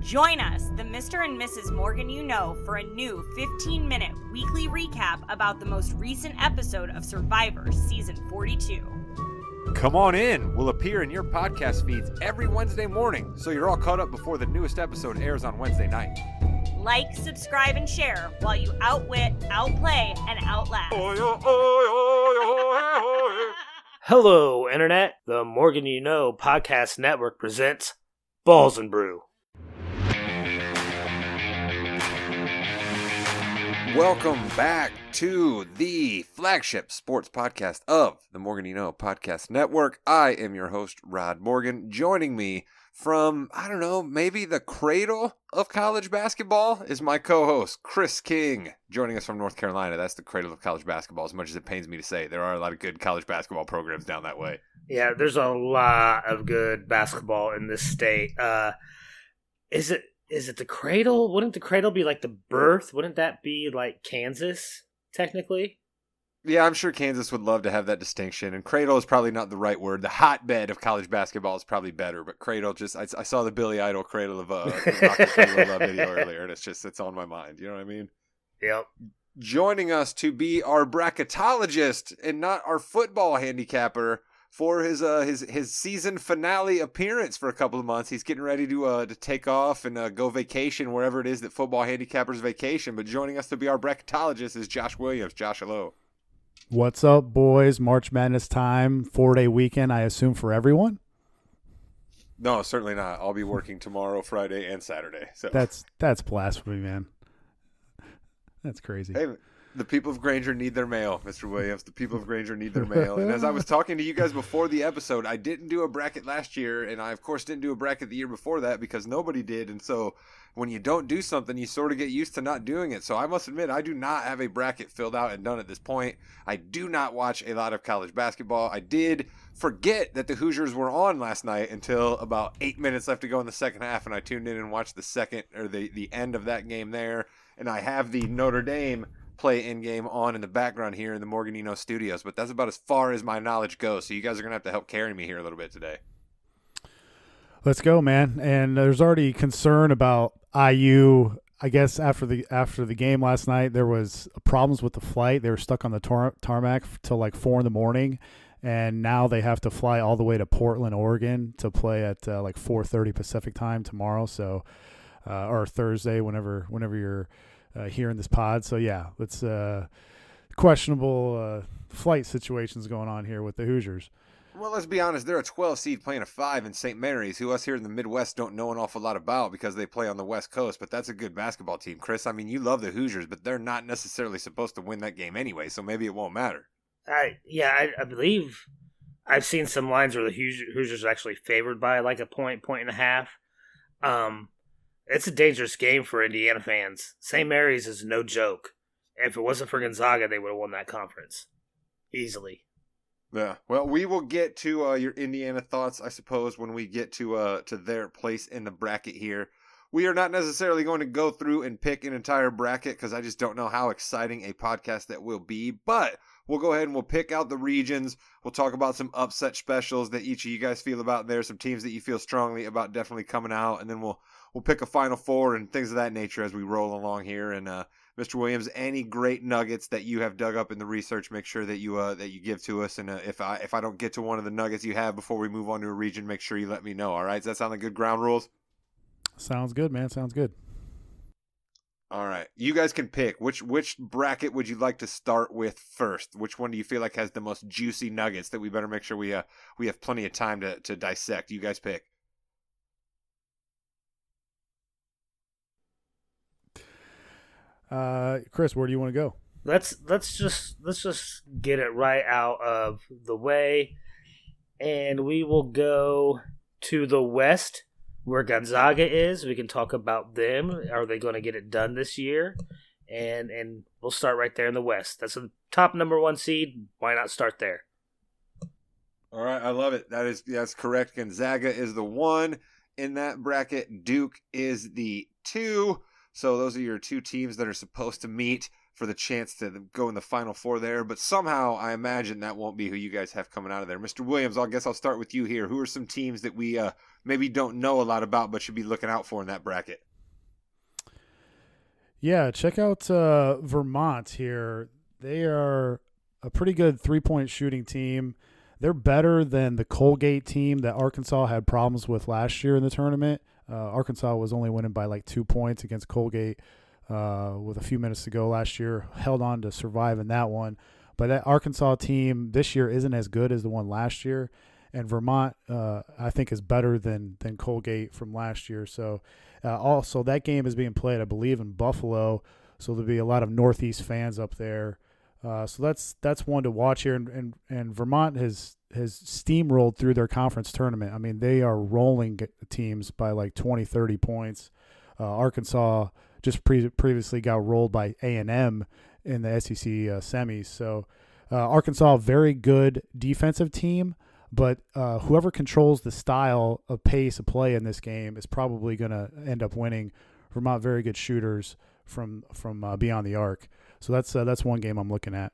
Join us, the Mr. and Mrs. Morgan you know, for a new 15 minute weekly recap about the most recent episode of Survivor Season 42. Come on in. We'll appear in your podcast feeds every Wednesday morning, so you're all caught up before the newest episode airs on Wednesday night. Like, subscribe, and share while you outwit, outplay, and outlast. Hello, Internet. The Morgan You Know Podcast Network presents Balls and Brew. Welcome back to the flagship sports podcast of the Morgan You Know Podcast Network. I am your host, Rod Morgan. Joining me from, I don't know, maybe the cradle of college basketball is my co host, Chris King, joining us from North Carolina. That's the cradle of college basketball, as much as it pains me to say. There are a lot of good college basketball programs down that way. Yeah, there's a lot of good basketball in this state. Uh, is it is it the cradle? Wouldn't the cradle be like the birth? Wouldn't that be like Kansas technically? Yeah, I'm sure Kansas would love to have that distinction. And cradle is probably not the right word. The hotbed of college basketball is probably better. But cradle, just I, I saw the Billy Idol cradle of uh, Love video earlier, and it's just it's on my mind. You know what I mean? Yep. Joining us to be our bracketologist and not our football handicapper for his uh his his season finale appearance for a couple of months. He's getting ready to uh to take off and uh, go vacation wherever it is that football handicappers vacation. But joining us to be our bracketologist is Josh Williams. Josh, hello. What's up, boys? March Madness time, four day weekend, I assume, for everyone? No, certainly not. I'll be working tomorrow, Friday, and Saturday. So That's that's blasphemy, man. That's crazy. Hey, the people of Granger need their mail, Mr. Williams. The people of Granger need their mail. And as I was talking to you guys before the episode, I didn't do a bracket last year, and I of course didn't do a bracket the year before that because nobody did. And so when you don't do something, you sort of get used to not doing it. So I must admit, I do not have a bracket filled out and done at this point. I do not watch a lot of college basketball. I did forget that the Hoosiers were on last night until about eight minutes left to go in the second half, and I tuned in and watched the second or the the end of that game there. And I have the Notre Dame play in game on in the background here in the Morgan You Know studios, but that's about as far as my knowledge goes. So you guys are gonna have to help carry me here a little bit today. Let's go, man. And there's already concern about IU. I guess after the after the game last night, there was problems with the flight. They were stuck on the tar- tarmac till like four in the morning, and now they have to fly all the way to Portland, Oregon, to play at uh, like four thirty Pacific time tomorrow. So, uh, or Thursday, whenever whenever you're uh, in this pod. So yeah, it's uh, questionable uh, flight situations going on here with the Hoosiers. Well, let's be honest. They're a 12 seed playing a five in St. Mary's, who us here in the Midwest don't know an awful lot about because they play on the West Coast. But that's a good basketball team, Chris. I mean, you love the Hoosiers, but they're not necessarily supposed to win that game anyway, so maybe it won't matter. I yeah, I, I believe I've seen some lines where the Hoosiers, Hoosiers are actually favored by like a point, point and a half. Um, it's a dangerous game for Indiana fans. St. Mary's is no joke. If it wasn't for Gonzaga, they would have won that conference easily. Yeah. Well, we will get to uh, your Indiana thoughts, I suppose, when we get to uh, to their place in the bracket here. We are not necessarily going to go through and pick an entire bracket because I just don't know how exciting a podcast that will be. But we'll go ahead and we'll pick out the regions. We'll talk about some upset specials that each of you guys feel about there, some teams that you feel strongly about definitely coming out, and then we'll we'll pick a final four and things of that nature as we roll along here. And uh, Mr. Williams, any great nuggets that you have dug up in the research, make sure that you uh, that you give to us. And uh, if I if I don't get to one of the nuggets you have before we move on to a region, make sure you let me know. All right, does that sound like good ground rules? Sounds good, man. Sounds good. All right, you guys can pick which which bracket would you like to start with first? Which one do you feel like has the most juicy nuggets that we better make sure we uh we have plenty of time to to dissect? You guys pick. Uh, Chris, where do you want to go? Let's let's just let's just get it right out of the way, and we will go to the west where Gonzaga is. We can talk about them. Are they going to get it done this year? And and we'll start right there in the west. That's the top number one seed. Why not start there? All right, I love it. That is that's correct. Gonzaga is the one in that bracket. Duke is the two. So those are your two teams that are supposed to meet for the chance to go in the final four there. But somehow I imagine that won't be who you guys have coming out of there. Mr. Williams, I guess I'll start with you here. Who are some teams that we uh, maybe don't know a lot about but should be looking out for in that bracket? Yeah, check out uh, Vermont here. They are a pretty good three point shooting team. They're better than the Colgate team that Arkansas had problems with last year in the tournament. Uh, Arkansas was only winning by like two points against Colgate uh, with a few minutes to go last year, held on to survive in that one. But that Arkansas team this year isn't as good as the one last year. And Vermont, uh, I think, is better than than Colgate from last year. So, uh, also that game is being played, I believe, in Buffalo. So there'll be a lot of Northeast fans up there. Uh, so that's that's one to watch here, and, and and Vermont has has steamrolled through their conference tournament. I mean, they are rolling teams by like 20, 30 points. Uh, Arkansas just pre- previously got rolled by A and M in the SEC uh, semis. So uh, Arkansas, very good defensive team, but uh, whoever controls the style of pace of play in this game is probably going to end up winning. Vermont, very good shooters from from uh, beyond the arc. So that's uh, that's one game I'm looking at.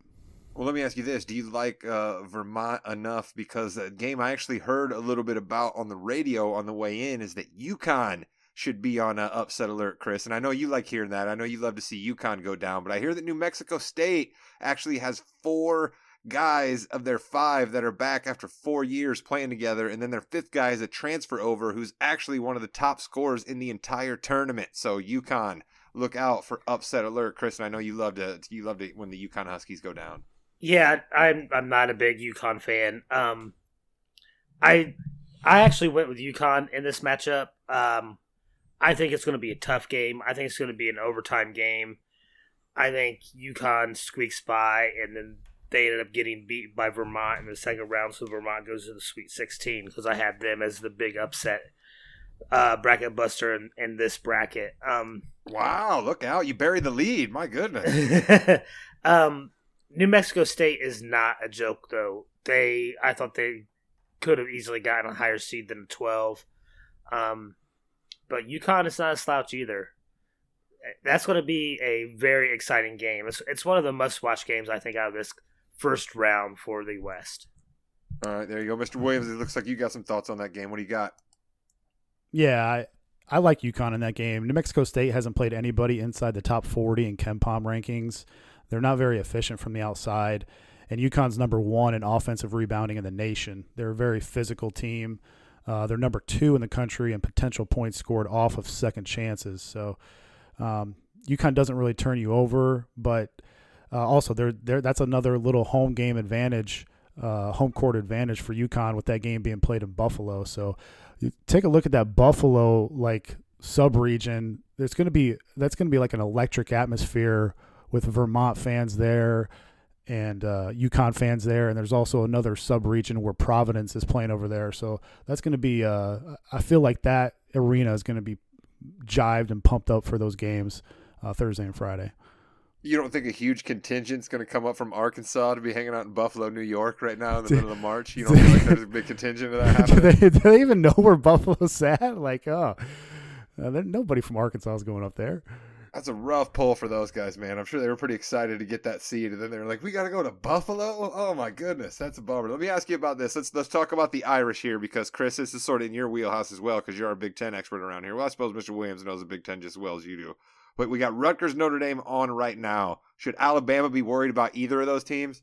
Well, let me ask you this: Do you like uh, Vermont enough? Because the game I actually heard a little bit about on the radio on the way in is that UConn should be on an upset alert, Chris. And I know you like hearing that. I know you love to see UConn go down, but I hear that New Mexico State actually has four guys of their five that are back after four years playing together, and then their fifth guy is a transfer over who's actually one of the top scorers in the entire tournament. So UConn look out for upset alert, Chris. And I know you love to you love to when the UConn Huskies go down. Yeah, I'm I'm not a big UConn fan. Um, I I actually went with UConn in this matchup. Um, I think it's going to be a tough game. I think it's going to be an overtime game. I think UConn squeaks by, and then they ended up getting beat by Vermont in the second round, so Vermont goes to the Sweet 16 because I had them as the big upset uh, bracket buster in, in this bracket. Um, wow, look out! You buried the lead. My goodness. um, New Mexico State is not a joke, though. They, I thought they could have easily gotten a higher seed than a 12. Um, but UConn is not a slouch either. That's going to be a very exciting game. It's, it's one of the must-watch games I think out of this first round for the West. All right, there you go, Mr. Williams. It looks like you got some thoughts on that game. What do you got? Yeah, I, I like UConn in that game. New Mexico State hasn't played anybody inside the top 40 in KenPom rankings. They're not very efficient from the outside. And UConn's number one in offensive rebounding in the nation. They're a very physical team. Uh, they're number two in the country in potential points scored off of second chances. So um, UConn doesn't really turn you over, but uh, also they're, they're, that's another little home game advantage, uh, home court advantage for UConn with that game being played in Buffalo. So take a look at that Buffalo like sub region. There's going to be that's going to be like an electric atmosphere with Vermont fans there and uh, UConn fans there, and there's also another sub-region where Providence is playing over there. So that's going to be. Uh, I feel like that arena is going to be jived and pumped up for those games uh, Thursday and Friday. You don't think a huge contingent's going to come up from Arkansas to be hanging out in Buffalo, New York, right now in the middle of March? You don't feel like there's a big contingent of that happening? do, they, do they even know where Buffalo's at? Like, oh, uh, nobody from Arkansas is going up there. That's a rough pull for those guys, man. I'm sure they were pretty excited to get that seed, and then they were like, "We got to go to Buffalo." Oh my goodness, that's a bummer. Let me ask you about this. Let's let's talk about the Irish here because Chris, this is sort of in your wheelhouse as well because you're a Big Ten expert around here. Well, I suppose Mr. Williams knows the Big Ten just as well as you do. But we got Rutgers, Notre Dame on right now. Should Alabama be worried about either of those teams?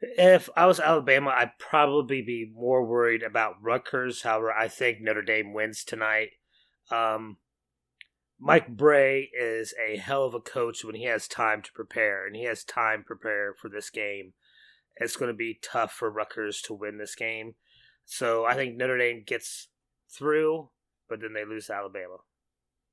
If I was Alabama, I'd probably be more worried about Rutgers. However, I think Notre Dame wins tonight. Um, Mike Brey is a hell of a coach when he has time to prepare, and he has time to prepare for this game. It's going to be tough for Rutgers to win this game. So I think Notre Dame gets through, but then they lose to Alabama.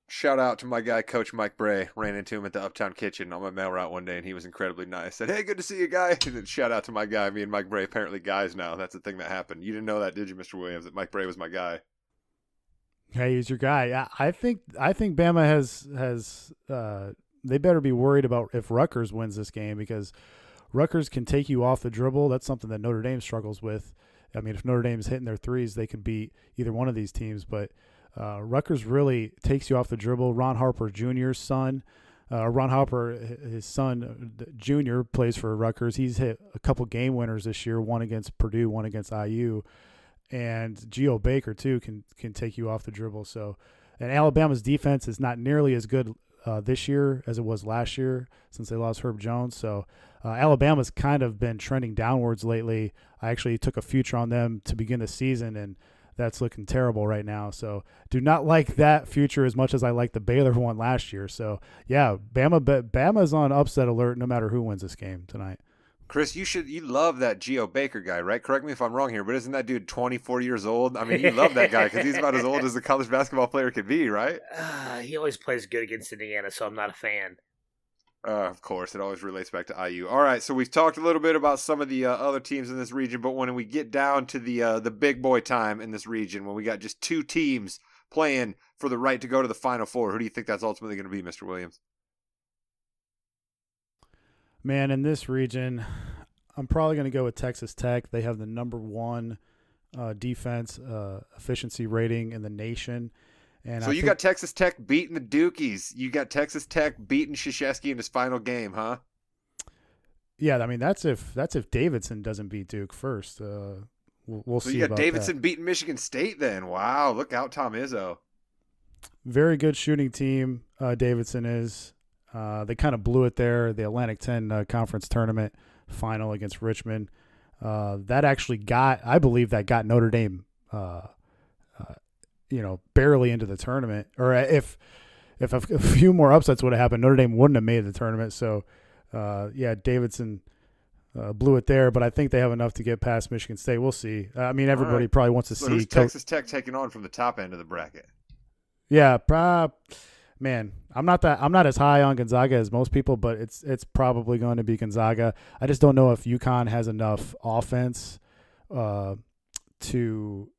Shout out to my guy, Coach Mike Brey. Ran into him at the Uptown Kitchen on my mail route one day, and he was incredibly nice. Said, "Hey, good to see you, guy." And then shout out to my guy. Me and Mike Brey apparently guys now. That's the thing that happened. You didn't know that, did you, Mr. Williams? That Mike Brey was my guy. Hey, he's your guy. I, think I think Bama has has uh, they better be worried about if Rutgers wins this game because Rutgers can take you off the dribble. That's something that Notre Dame struggles with. I mean, if Notre Dame's hitting their threes, they can beat either one of these teams. But uh, Rutgers really takes you off the dribble. Ron Harper Jr.'s son, Uh, Ron Harper, his son, uh, Junior, plays for Rutgers. He's hit a couple game winners this year, one against Purdue, one against IU, and Geo Baker too can can take you off the dribble. So, and Alabama's defense is not nearly as good uh, this year as it was last year since they lost Herb Jones. So, uh, Alabama's kind of been trending downwards lately. I actually took a future on them to begin the season, and that's looking terrible right now. So do not like that future as much as I like the Baylor one last year. So yeah, Bama, Bama's on upset alert no matter who wins this game tonight. Chris, you should you love that Geo Baker guy, right? Correct me if I'm wrong here, but isn't that dude 24 years old? I mean, you love that guy because he's about as old as a college basketball player could be, right? Uh, he always plays good against Indiana, so I'm not a fan. Uh, of course, it always relates back to IU. All right, so we've talked a little bit about some of the uh, other teams in this region, but when we get down to the uh, the big boy time in this region, when we got just two teams playing for the right to go to the Final Four, who do you think that's ultimately going to be, Mr. Williams? Man, in this region, I'm probably going to go with Texas Tech. They have the number one uh, defense uh, efficiency rating in the nation. And so I you think, got Texas Tech beating the Dukies. You got Texas Tech beating Krzyzewski in his final game, huh? Yeah, I mean that's if that's if Davidson doesn't beat Duke first. Uh, we'll, we'll so see. you got Davidson that. beating Michigan State then. Wow, look out, Tom Izzo. Very good shooting team. Uh, Davidson is. Uh, they kind of blew it there. The Atlantic Ten uh, Conference Tournament final against Richmond. Uh, that actually got, I believe, that got Notre Dame uh, you know, barely into the tournament. Or if if a, a few more upsets would have happened, Notre Dame wouldn't have made the tournament. So, uh, yeah, Davidson uh, blew it there, but I think they have enough to get past Michigan State. We'll see. I mean, everybody right. probably wants to so see Texas Tech taking on from the top end of the bracket. Yeah, uh, man, I'm not that I'm not as high on Gonzaga as most people, but it's it's probably going to be Gonzaga. I just don't know if UConn has enough offense uh, to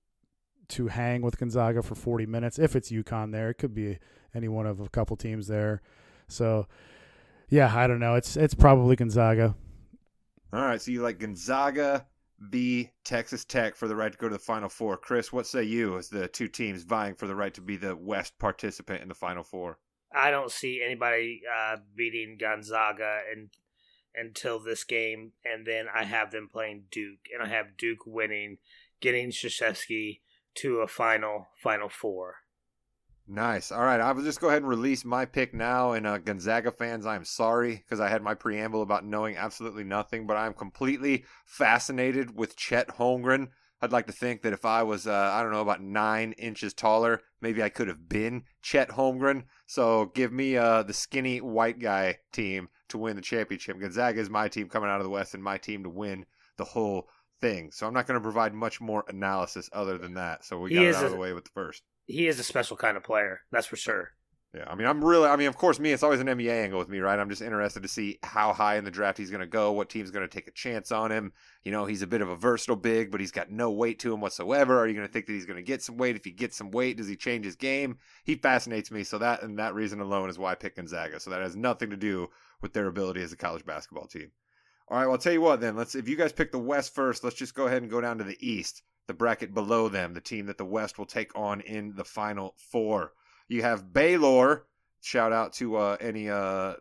to hang with Gonzaga for 40 minutes. If it's UConn there, it could be any one of a couple teams there. So, yeah, I don't know. It's it's probably Gonzaga. All right, so you like Gonzaga v Texas Tech for the right to go to the Final Four. Chris, what say you as the two teams vying for the right to be the West participant in the Final Four? I don't see anybody uh, beating Gonzaga and until this game, and then I have them playing Duke, and I have Duke winning, getting Krzyzewski to a final final four. Nice. All right, I will just go ahead and release my pick now. And uh, Gonzaga fans, I am sorry because I had my preamble about knowing absolutely nothing, but I'm completely fascinated with Chet Holmgren. I'd like to think that if I was, uh, I don't know, about nine inches taller, maybe I could have been Chet Holmgren. So give me uh, the skinny white guy team to win the championship. Gonzaga is my team coming out of the West and my team to win the whole thing. So I'm not going to provide much more analysis other than that. So we got it out a, of the way with the first. He is a special kind of player, that's for sure. Yeah, I mean, I'm really, I mean, of course, me, it's always an NBA angle with me, right? I'm just interested to see how high in the draft he's going to go, what team's going to take a chance on him. You know, he's a bit of a versatile big, but he's got no weight to him whatsoever. Are you going to think that he's going to get some weight? If he gets some weight, does he change his game? He fascinates me. So that, and that reason alone is why I pick Gonzaga. So that has nothing to do with their ability as a college basketball team. All right, well, I'll tell you what then. Let's if you guys pick the West first, let's just go ahead and go down to the East, the bracket below them, the team that the West will take on in the Final Four. You have Baylor. Shout out to uh, any uh,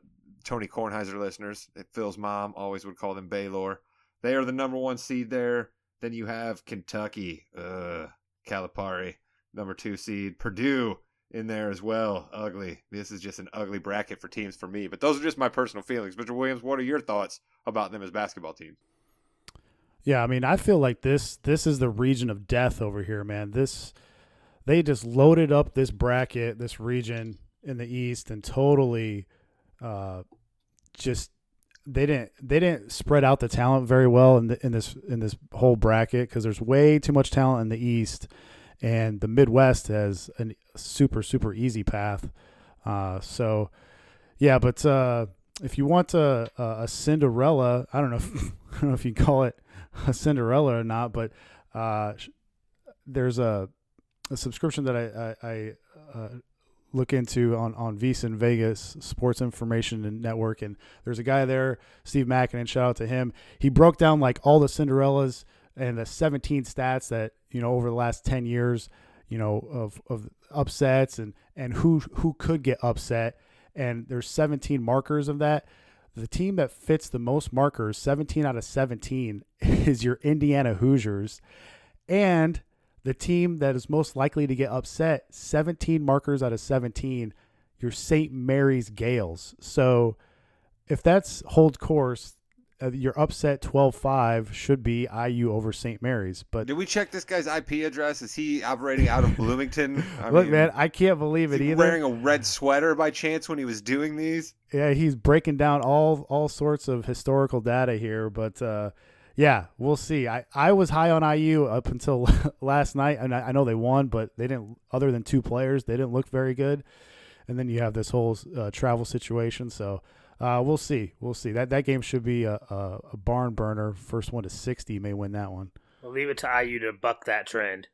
Tony Kornheiser listeners. Phil's mom always would call them Baylor. They are the number one seed there. Then you have Kentucky, uh, Calipari, number two seed. Purdue, in there as well. Ugly. This is just an ugly bracket for teams for me. But those are just my personal feelings. Mr. Williams, what are your thoughts about them as basketball teams? Yeah, I mean, I feel like this this is the region of death over here, man. This they just loaded up this bracket, this region in the East, and totally uh, just they didn't they didn't spread out the talent very well in the, in this in this whole bracket because there's way too much talent in the East and the Midwest has a super super easy path. Uh, so, yeah, but uh, if you want a, a Cinderella, I don't know, if, I don't know if you call it Cinderella or not, but uh, there's a, a subscription that I, I, I uh, look into on on VSiN Vegas Sports Information Network, and there's a guy there, Steve Makinen. Shout out to him. He broke down like all the Cinderellas and the 17 stats that you know over the last 10 years you know of of upsets and and who who could get upset and there's 17 markers of that. The team that fits the most markers, 17 out of 17, is your Indiana Hoosiers. And the team that is most likely to get upset, 17 markers out of 17, your St. Mary's Gales. So if that's hold course, uh, your upset 12-5 should be IU over St. Mary's. But Did we check this guy's IP address? Is he operating out of Bloomington? I look, mean, man, I can't believe is it he either. wearing a red sweater by chance when he was doing these? yeah, he's breaking down all all sorts of historical data here, but uh, yeah, we'll see. I, I was high on IU up until last night, and I, I know they won, but they didn't. Other than two players, they didn't look very good. And then you have this whole uh, travel situation, so uh, we'll see. We'll see. That that game should be a, a, a barn burner. First one to sixty may win that one. We'll leave it to IU to buck that trend.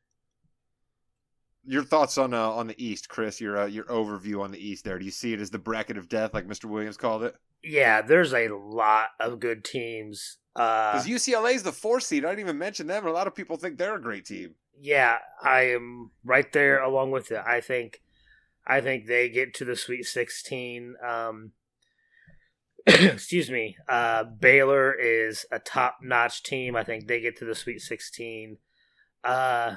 Your thoughts on uh, on the East, Chris? Your uh, your overview on the East there. Do you see it as the bracket of death, like Mr. Williams called it? Yeah, there's a lot of good teams. Uh, Because UCLA is the four seed. I didn't even mention them. A lot of people think they're a great team. yeah, I am right there along with it. I think, I think they get to the Sweet 16. Um, excuse me. Uh, Baylor is a top-notch team. I think they get to the Sweet 16. Uh,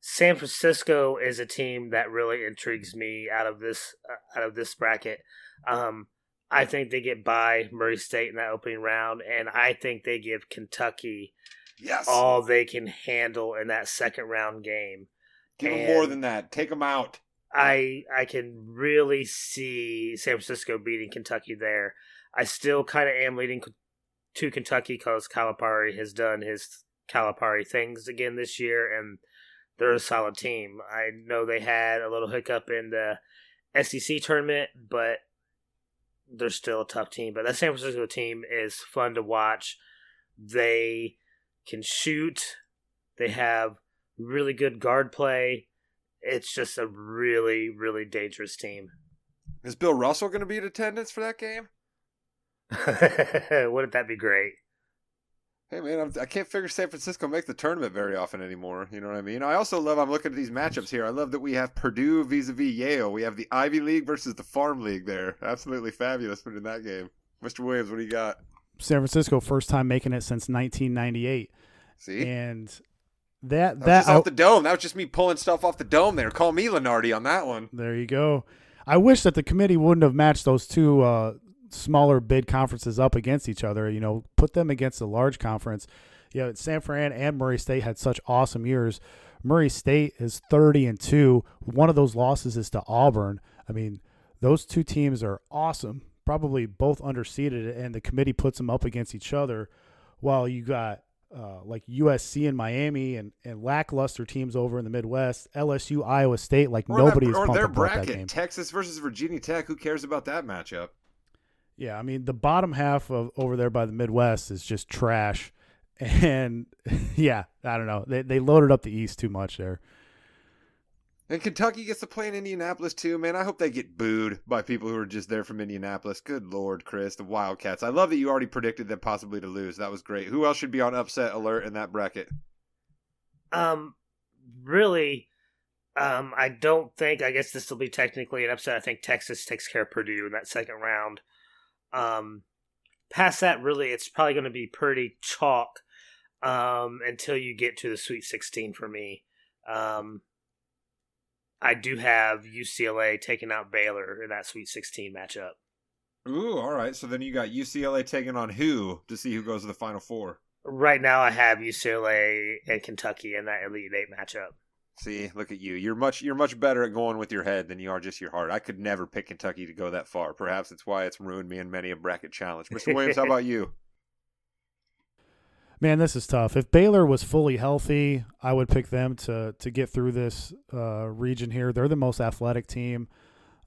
San Francisco is a team that really intrigues me out of this uh, out of this bracket. Um, I think they get by Murray State in that opening round, and I think they give Kentucky Yes. all they can handle in that second round game. Give them more than that. Take them out. I I can really see San Francisco beating Kentucky there. I still kind of am leading to Kentucky because Calipari has done his Calipari things again this year, and they're a solid team. I know they had a little hiccup in the SEC tournament, but they're still a tough team. But that San Francisco team is fun to watch. They can shoot. They have really good guard play. It's just a really, really dangerous team. Is Bill Russell going to be in attendance for that game? Wouldn't that be great? Hey man, I'm, I can't figure San Francisco make the tournament very often anymore. You know what I mean? I also love. I'm looking at these matchups here. I love that we have Purdue vis-a-vis Yale. We have the Ivy League versus the Farm League. There, absolutely fabulous in that game. Mr. Williams, what do you got? San Francisco first time making it since 1998, See, and that that that off the dome. That was just me pulling stuff off the dome. There, call me Lunardi on that one. There you go. I wish that the committee wouldn't have matched those two uh, smaller bid conferences up against each other. You know, put them against a large conference. You know, San Fran and Murray State had such awesome years. Murray State is 30 and 2. One of those losses is to Auburn. I mean, those two teams are awesome. Probably both underseeded, and the committee puts them up against each other. While you got uh, like USC and Miami and, and lackluster teams over in the Midwest, LSU, Iowa State, like Or nobody that, is or pumped their about that bracket, game. Texas versus Virginia Tech. Who cares about that matchup? Yeah, I mean the bottom half of over there by the Midwest is just trash, and yeah, I don't know. They they loaded up the East too much there. And Kentucky gets to play in Indianapolis too, man. I hope they get booed by people who are just there from Indianapolis. Good lord, Chris, the Wildcats. I love that you already predicted them possibly to lose. That was great. Who else should be on upset alert in that bracket? Um, really, um, I don't think. I guess this will be technically an upset. I think Texas takes care of Purdue in that second round. Um, past that, really, it's probably going to be pretty chalk. Um, until you get to the Sweet Sixteen for me. Um, I do have UCLA taking out Baylor in that Sweet Sixteen matchup. Ooh, all right. So then you got UCLA taking on who to see who goes to the Final Four. Right now, I have UCLA and Kentucky in that Elite Eight matchup. See, look at you. You're much you're much better at going with your head than you are just your heart. I could never pick Kentucky to go that far. Perhaps it's why it's ruined me in many a bracket challenge. Mr. Williams, how about you? Man, this is tough. If Baylor was fully healthy, I would pick them to to get through this uh, region here. They're the most athletic team.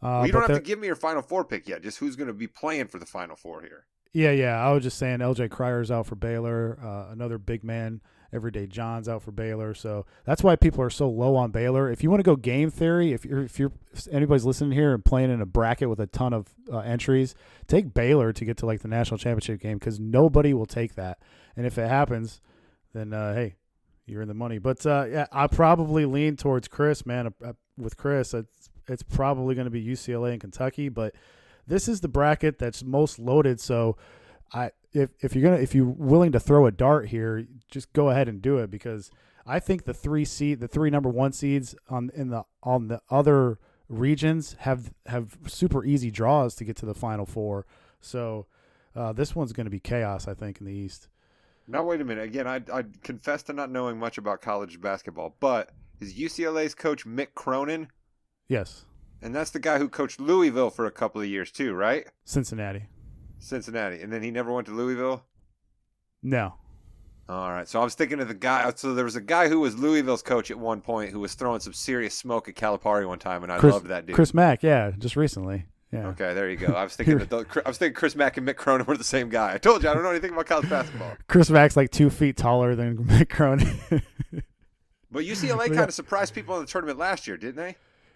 Uh, well, you don't have to give me your Final Four pick yet. Just who's going to be playing for the Final Four here. Yeah, yeah. I was just saying LJ Cryer's out for Baylor. Uh, another big man, Everyday John's out for Baylor. So that's why people are so low on Baylor. If you want to go game theory, if you're if you're if anybody's listening here and playing in a bracket with a ton of uh, entries, take Baylor to get to like the national championship game because nobody will take that. And if it happens, then uh, hey, you're in the money. But uh, yeah, I probably lean towards Chris, man. Uh, with Chris, it's it's probably going to be UCLA and Kentucky, but this is the bracket that's most loaded. So, I if if you're gonna if you're willing to throw a dart here, just go ahead and do it because I think the three seed, the three number one seeds on in the on the other regions have have super easy draws to get to the final four. So uh, this one's going to be chaos, I think, in the East. Now wait a minute. Again, I I confess to not knowing much about college basketball, but is UCLA's coach Mick Cronin? Yes, And that's the guy who coached Louisville for a couple of years too, right? Cincinnati. Cincinnati, and then he never went to Louisville. No, All right, so I was thinking of the guy. So there was a guy who was Louisville's coach at one point who was throwing some serious smoke at Calipari one time, and I Chris, loved that dude. Chris Mack. Yeah, just recently. Yeah. Okay, there you go. I was thinking that the, I was thinking Chris Mack and Mick Cronin were the same guy. I told you I don't know anything about college basketball. Chris Mack's like two feet taller than Mick Cronin. But UCLA kind of surprised people in the tournament last year, didn't they?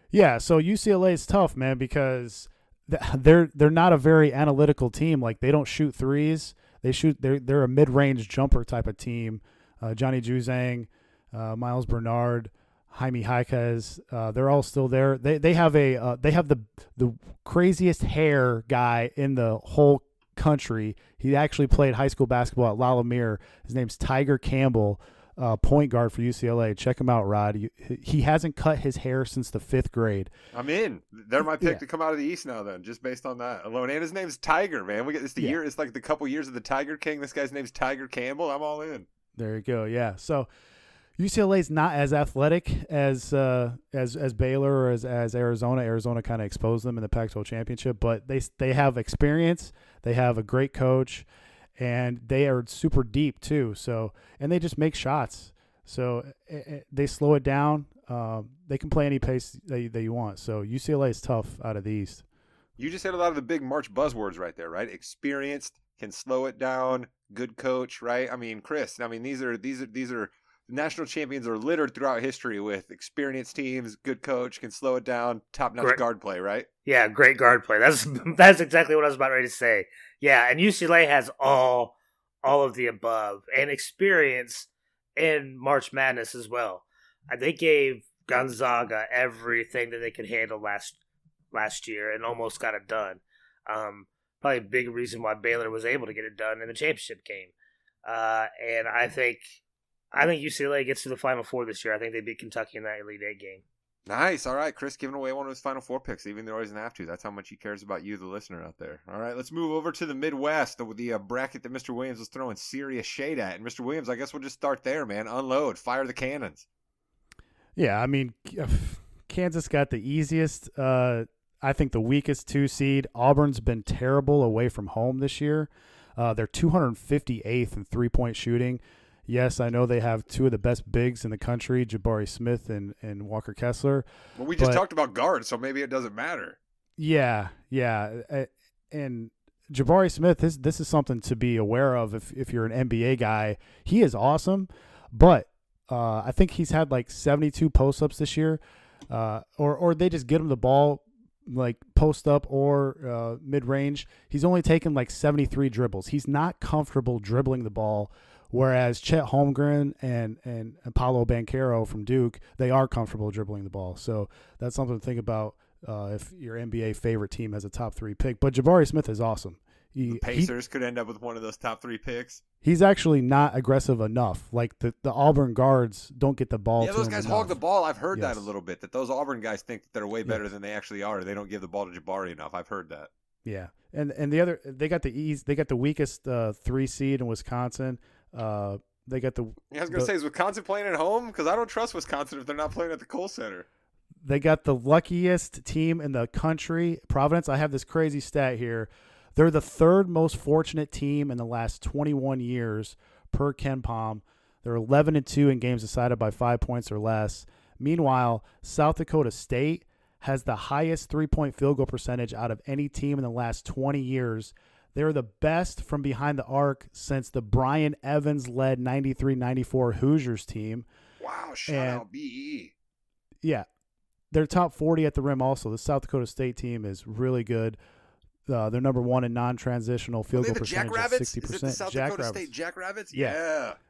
Yeah, so UCLA is tough, man, because they're they're not a very analytical team. Like they don't shoot threes. They shoot. They're they're a mid range jumper type of team. Uh, Johnny Juzang, uh, Miles Bernard, Jaime Jaquez. Uh, they're all still there. They they have a uh, they have the the craziest hair guy in the whole country. He actually played high school basketball at La Lumiere. His name's Tyger Campbell uh, point guard for UCLA. Check him out, Rod. He, he hasn't cut his hair since the fifth grade. I'm in. They're my pick Yeah. to come out of the East now. Then, just based on that alone, and his name's Tiger, man. We get this the Yeah. year. It's like the couple years of the Tiger King. This guy's name's Tyger Campbell. I'm all in. There you go. Yeah. So UCLA's not as athletic as uh, as as Baylor or as, as Arizona. Arizona kind of exposed them in the Pac-12 championship, but they they have experience. They have a great coach, and they are super deep too. So and they just make shots. So eh, eh, they slow it down. Um, they can play any pace that you, that you want. So UCLA is tough out of the East. You just said a lot of the big March buzzwords right there, right? Experienced, can slow it down, good coach, right? I mean, Chris. I mean, these are these are these are national champions are littered throughout history with experienced teams, good coach, can slow it down, top notch guard play, right? Yeah, great guard play. That's that's exactly what I was about ready to say. Yeah, and UCLA has all all of the above and experience in March Madness as well. Uh, They gave Gonzaga everything that they could handle last last year and almost got it done. Um, probably a big reason why Baylor was able to get it done in the championship game. Uh, and I think I think UCLA gets to the Final Four this year. I think they beat Kentucky in that Elite Eight game. Nice. All right, Chris giving away one of his final four picks, even though he doesn't have to. That's how much he cares about you, the listener out there. All right, let's move over to the Midwest, the, the uh, bracket that Mr. Williams was throwing serious shade at. And Mr. Williams, I guess we'll just start there, man. Unload, fire the cannons. Yeah, I mean, Kansas got the easiest. Uh, I think the weakest two seed. Auburn's been terrible away from home this year. Uh, they're 258th in three point shooting. Yes, I know they have two of the best bigs in the country, Jabari Smith and, and Walker Kessler. Well, we just But- talked about guards, so maybe it doesn't matter. Yeah, yeah, and Jabari Smith. This this is something to be aware of if if you're an NBA guy. He is awesome, but uh, I think he's had like 72 post ups this year, uh, or or they just get him the ball like post up or uh, mid range. He's only taken like 73 dribbles. He's not comfortable dribbling the ball. Whereas Chet Holmgren and and Paolo Banchero from Duke, they are comfortable dribbling the ball. So that's something to think about uh, if your NBA favorite team has a top three pick. But Jabari Smith is awesome. He, The he- Pacers could end up with one of those top three picks. he's actually not aggressive enough. Like the, the Auburn guards don't get the ball. yeah, to those him guys enough. hog the ball. I've heard that a little bit. That those Auburn guys think that they're way better Yes. than they actually are. They don't give the ball to Jabari enough. I've heard that. Yeah, and and the other they got the ease. They got the weakest uh, three seed in Wisconsin. Uh, they got the Yeah, I was gonna The- say, is Wisconsin playing at home? Because I don't trust Wisconsin if they're not playing at the Kohl Center. they got the luckiest team in the country, Providence. I have this crazy stat here. They're the third most fortunate team in the last 21 years per KenPom. They're 11 and 2 in games decided by 5 points or less. Meanwhile, South Dakota State has the highest three-point field goal percentage out of any team in the last 20 years. They're the best from behind the arc since the Brian Evans led 93-94 Hoosiers team. Wow, shout And- out BE. Yeah, they're top 40 at the rim. Also, the South Dakota State team is really good. Uh, they're number one in non-transitional field goal the percentage at Jackrabbits? sixty Is it the percent. South Dakota State Jackrabbits? Yeah.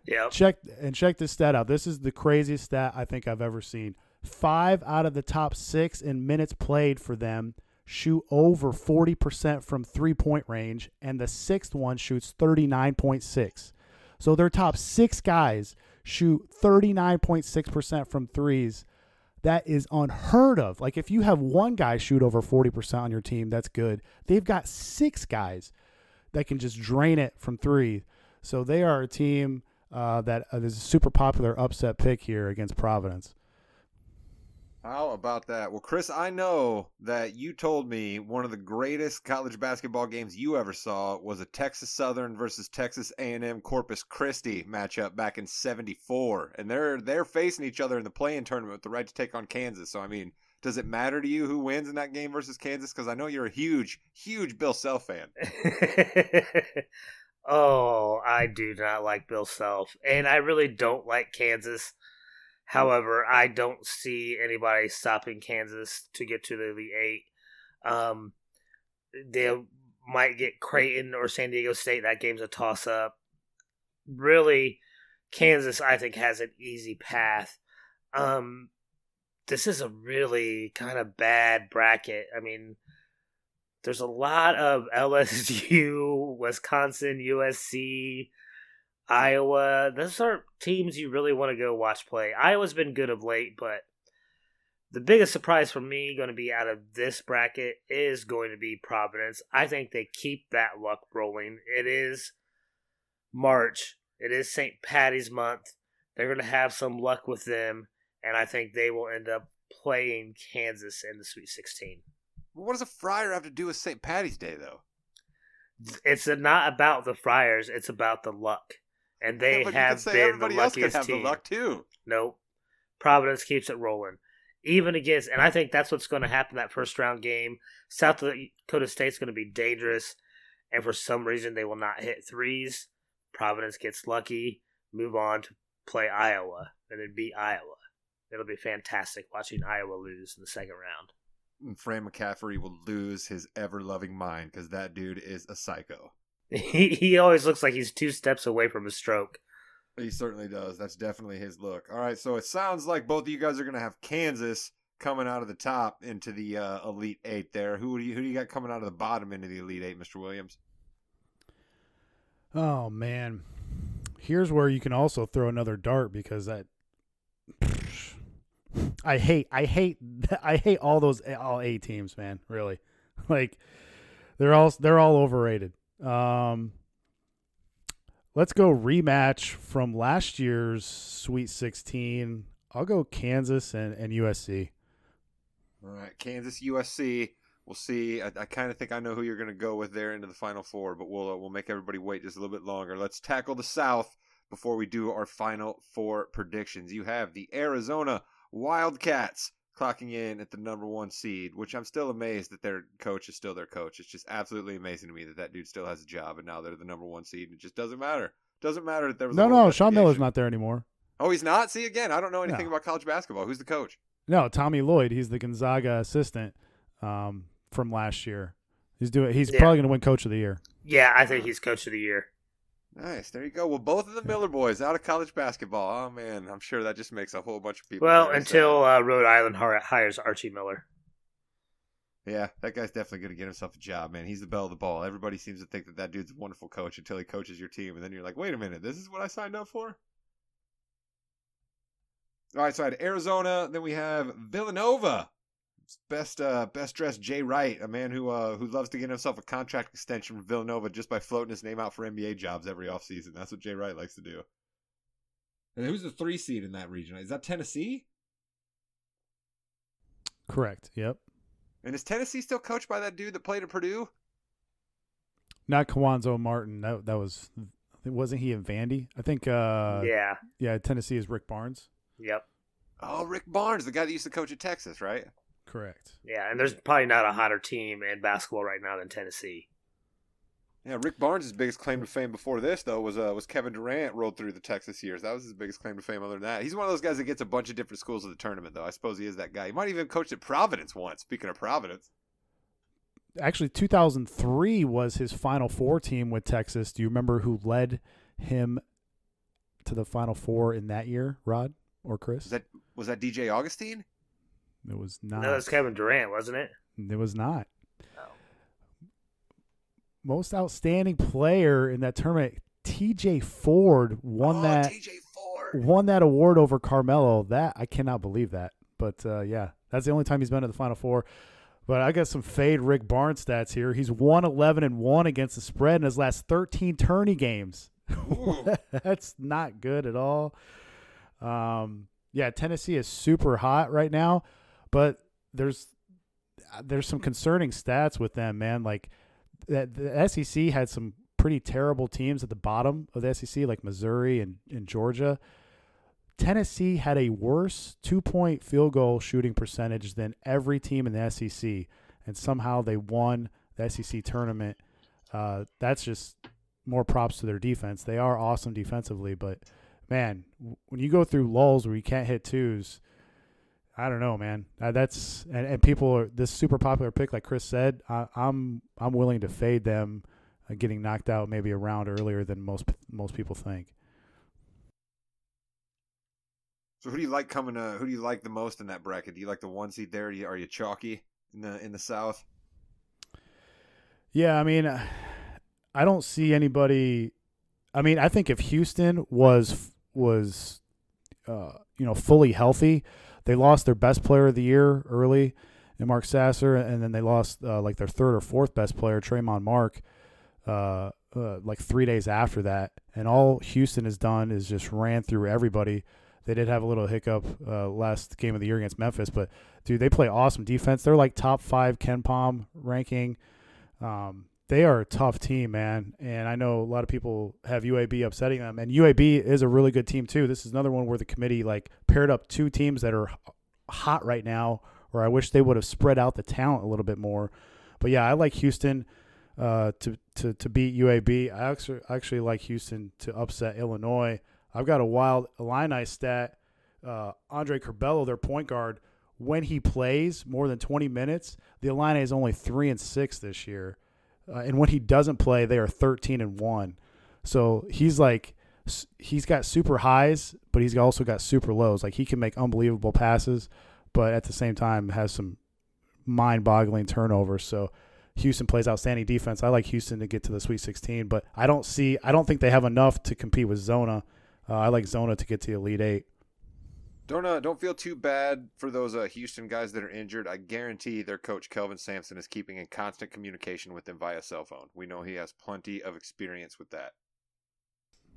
yeah. Yep. Check and check this stat out. This is the craziest stat I think I've ever seen. five out of the top six in minutes played for them shoot over 40% from three point range, and the sixth one shoots 39.6. So their top six guys shoot 39.6% from threes. That is unheard of. Like if you have one guy shoot over 40% on your team, that's good. They've got six guys that can just drain it from three. So they are a team uh, that uh, is a super popular upset pick here against Providence. How about that? Well, Chris, I know that you told me one of the greatest college basketball games you ever saw was a Texas Southern versus Texas A&M Corpus Christi matchup back in '74, and they're they're facing each other in the play-in tournament with the right to take on Kansas. So, I mean, does it matter to you who wins in that game versus Kansas? Because I know you're a huge, huge Bill Self fan. oh, I do not like Bill Self, and I really don't like Kansas. However, I don't see anybody stopping Kansas to get to the Elite Eight. Um, they might get Creighton or San Diego State. That game's a toss up. Really, Kansas, I think, has an easy path. Um, this is a really kind of bad bracket. I mean, there's a lot of LSU, Wisconsin, USC, Iowa. Those are teams you really want to go watch play. Iowa's been good of late, but the biggest surprise for me going to be out of this bracket is going to be Providence. I think they keep that luck rolling. It is March. It is St. Patty's month. They're going to have some luck with them, and I think they will end up playing Kansas in the Sweet 16. What does a Friar have to do with St. Patty's Day, though? It's not about the Friars. It's about the luck and they yeah, have been the luckiest have team. The luck too. Nope. Providence keeps it rolling. Even against, and I think that's what's going to happen that first round game. South Dakota State's going to be dangerous, and for some reason they will not hit threes. Providence gets lucky, move on to play Iowa, and then beat Iowa. It'll be fantastic watching Iowa lose in the second round. And Fran McCaffery will lose his ever loving mind because that dude is a psycho. He he always looks like he's two steps away from a stroke. He certainly does. That's definitely his look. All right, so it sounds like both of you guys are going to have Kansas coming out of the top into the uh, Elite Eight. There, who do you who do you got coming out of the bottom into the Elite Eight, Mister Williams? Oh man, here's where you can also throw another dart because that. I hate, I hate, I hate all those all A teams, man. Really, like they're all they're all overrated. Um, let's go rematch from last year's Sweet 16. I'll go Kansas and, and USC. All right, Kansas, USC. We'll see. I, I kind of think I know who you're going to go with there into the Final Four, but we'll uh, we'll make everybody wait just a little bit longer. Let's tackle the South before we do our Final Four predictions. You have the Arizona Wildcats clocking in at the number one seed, which I'm still amazed that their coach is still their coach. It's just absolutely amazing to me that that dude still has a job, and now they're the number one seed. It just doesn't matter. Doesn't matter that there was no, no. Sean Miller's not there anymore. Oh, he's not. See again, I don't know anything no. about college basketball. Who's the coach? No, Tommy Lloyd. He's the Gonzaga assistant um, from last year. He's doing. He's yeah. probably going to win Coach of the Year. Yeah, I think he's Coach of the Year. Nice. There you go. Well, both of the Miller boys out of college basketball. Oh man, I'm sure that just makes a whole bunch of people. Well, until uh, Rhode Island hires Archie Miller. Yeah, that guy's definitely going to get himself a job, man. He's the belle of the ball. Everybody seems to think that that dude's a wonderful coach until he coaches your team, and then you're like, wait a minute, this is what I signed up for. All right, so I had Arizona. Then we have Villanova best uh, best dressed Jay Wright, a man who uh, who loves to get himself a contract extension from Villanova just by floating his name out for NBA jobs every offseason. That's what Jay Wright likes to do. And who's the three seed in that region? Is that Tennessee? Correct. Yep. And is Tennessee still coached by that dude that played at Purdue? Not Cuonzo Martin. That that was wasn't he in Vandy? I think. uh Yeah. Yeah. Tennessee is Rick Barnes. Yep. Oh, Rick Barnes, the guy that used to coach at Texas, right? Correct. Yeah, and there's probably not a hotter team in basketball right now than Tennessee. Yeah, Rick Barnes' biggest claim to fame before this though was uh, was Kevin Durant rolled through the Texas years. That was his biggest claim to fame. Other than that, he's one of those guys that gets a bunch of different schools of the tournament though. I suppose he is that guy. He might even coached at Providence once. Speaking of Providence, actually, 2003 was his Final Four team with Texas. Do you remember who led him to the Final Four in that year, Rod or Chris? Was that Was that DJ Augustine? It was not. No, it's Kevin Durant, wasn't it? It was not. Oh. Most outstanding player in that tournament, TJ Ford won oh, that TJ Ford. won that award over Carmelo. That I cannot believe that. But uh, yeah, that's the only time he's been to the Final Four. But I got some fade Rick Barnes stats here. He's 111 and 1 against the spread in his last 13 tourney games. That's not good at all. Um, yeah, Tennessee is super hot right now, but there's there's some concerning stats with them, man. Like that the SEC had some pretty terrible teams at the bottom of the SEC, like Missouri and, and Georgia. Tennessee had a worse two point field goal shooting percentage than every team in the SEC, and somehow they won the SEC tournament. Uh, that's just more props to their defense. They are awesome defensively, but man, when you go through lulls where you can't hit twos, I don't know, man. Uh, that's and, and people are this super popular pick, like Chris said. I, I'm I'm willing to fade them, uh, getting knocked out maybe a round earlier than most most people think. So who do you like coming? Uh, who do you like the most in that bracket? Do you like the one seed there? Are you, are you chalky in the in the South? Yeah, I mean, I don't see anybody. I mean, I think if Houston was was uh, you know fully healthy, they lost their best player of the year early in Mark Sasser, and then they lost uh, like their third or fourth best player, Tramon Mark, uh, uh, like three days after that. And all Houston has done is just ran through everybody. They did have a little hiccup uh, last game of the year against Memphis, but dude, they play awesome defense. They're like top five KenPom ranking. Um, they are a tough team, man. And I know a lot of people have UAB upsetting them, and UAB is a really good team too. This is another one where the committee like paired up two teams that are hot right now. Or I wish they would have spread out the talent a little bit more. But yeah, I like Houston uh, to to to beat UAB. I actually actually like Houston to upset Illinois. I've got a wild Illini stat. Uh, Andre Curbelo, their point guard, when he plays more than 20 minutes, the Illini is only three and six this year, uh, and when he doesn't play, they are 13 and one. So he's like, he's got super highs, but he's also got super lows. Like he can make unbelievable passes, but at the same time has some mind-boggling turnovers. So Houston plays outstanding defense. I like Houston to get to the Sweet 16, but I don't see, I don't think they have enough to compete with Zona. Uh, I like Zona to get to the Elite Eight. Don't uh, don't feel too bad for those uh, Houston guys that are injured. I guarantee their coach Kelvin Sampson is keeping in constant communication with them via cell phone. We know he has plenty of experience with that.